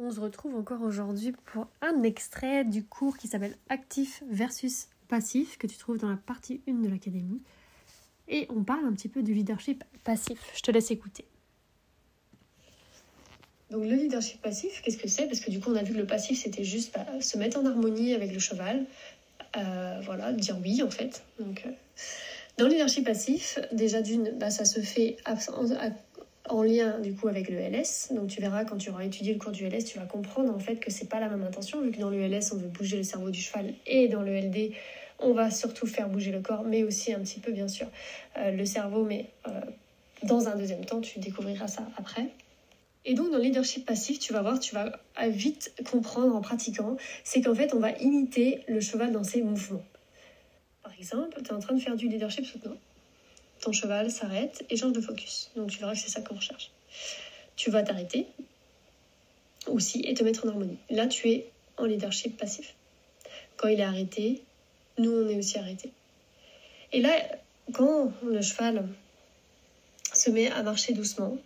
On se retrouve encore aujourd'hui pour un extrait du cours qui s'appelle Actif versus Passif que tu trouves dans la partie 1 de l'académie. Et on parle un petit peu du leadership passif. Je te laisse écouter. Donc le leadership passif, qu'est-ce que c'est? Parce que du coup on a vu que le passif c'était juste bah, se mettre en harmonie avec le cheval, euh, voilà, dire oui en fait. Donc, euh, dans le leadership passif, déjà d'une, bah, ça se fait en lien du coup avec le LS. Donc tu verras quand tu auras étudié le cours du LS, tu vas comprendre en fait que c'est pas la même intention vu que dans le LS on veut bouger le cerveau du cheval et dans le LD on va surtout faire bouger le corps, mais aussi un petit peu bien sûr euh, le cerveau, mais euh, dans un deuxième temps tu découvriras ça après. Et donc dans le leadership passif, tu vas voir, tu vas vite comprendre en pratiquant, c'est qu'en fait on va imiter le cheval dans ses mouvements. Par exemple, tu es en train de faire du leadership soutenant ton cheval s'arrête et change de focus. Donc tu verras que c'est ça qu'on recherche. Tu vas t'arrêter aussi et te mettre en harmonie. Là, tu es en leadership passif. Quand il est arrêté, nous, on est aussi arrêtés. Et là, quand le cheval se met à marcher doucement,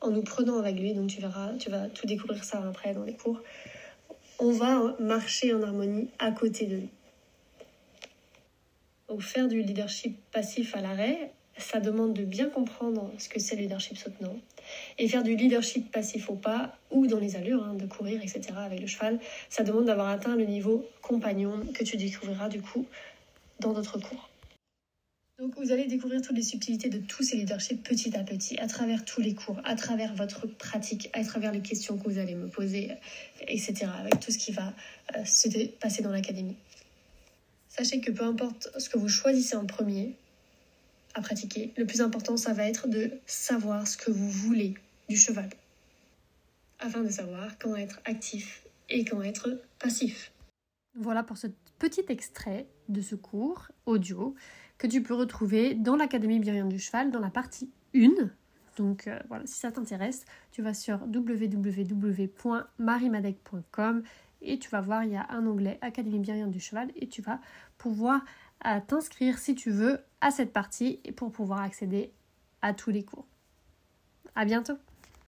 en nous prenant avec lui, donc tu verras, tu vas tout découvrir ça après dans les cours, on va marcher en harmonie à côté de lui. Donc faire du leadership passif à l'arrêt, ça demande de bien comprendre ce que c'est le leadership soutenant. Et faire du leadership passif au pas ou dans les allures, hein, de courir, etc. avec le cheval, ça demande d'avoir atteint le niveau compagnon que tu découvriras du coup dans d'autres cours. Donc vous allez découvrir toutes les subtilités de tous ces leaderships petit à petit, à travers tous les cours, à travers votre pratique, à travers les questions que vous allez me poser, etc. Avec tout ce qui va euh, se passer dans l'académie. Sachez que peu importe ce que vous choisissez en premier, à pratiquer. Le plus important, ça va être de savoir ce que vous voulez du cheval, afin de savoir quand être actif et quand être passif. Voilà pour ce petit extrait de ce cours audio que tu peux retrouver dans l'Académie Bienveillante du Cheval dans la partie 1. Donc euh, voilà, si ça t'intéresse, tu vas sur www.marimadec.com et tu vas voir, il y a un onglet Académie Bienveillante du Cheval et tu vas pouvoir à t'inscrire si tu veux à cette partie pour pouvoir accéder à tous les cours. À bientôt